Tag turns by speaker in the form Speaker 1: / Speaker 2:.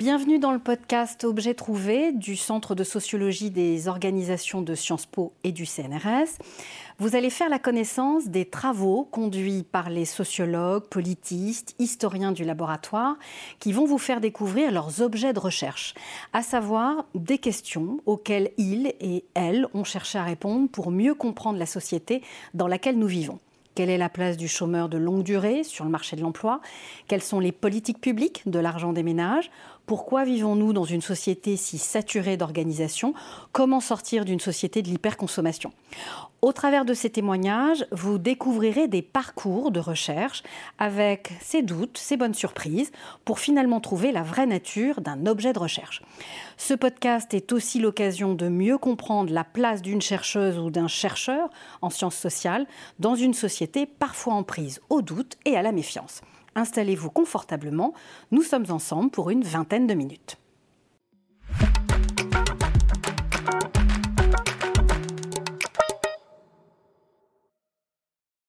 Speaker 1: Bienvenue dans le podcast Objet trouvé du Centre de sociologie des organisations de Sciences Po et du CNRS. Vous allez faire la connaissance des travaux conduits par les sociologues, politistes, historiens du laboratoire qui vont vous faire découvrir leurs objets de recherche, à savoir des questions auxquelles ils et elles ont cherché à répondre pour mieux comprendre la société dans laquelle nous vivons. Quelle est la place du chômeur de longue durée sur le marché de l'emploi Quelles sont les politiques publiques de l'argent des ménages Pourquoi vivons-nous dans une société si saturée d'organisation Comment sortir d'une société de l'hyperconsommation au travers de ces témoignages, vous découvrirez des parcours de recherche avec ses doutes, ses bonnes surprises, pour finalement trouver la vraie nature d'un objet de recherche. Ce podcast est aussi l'occasion de mieux comprendre la place d'une chercheuse ou d'un chercheur en sciences sociales dans une parfois en prise au doute et à la méfiance. Installez-vous confortablement, nous sommes ensemble pour une vingtaine de minutes.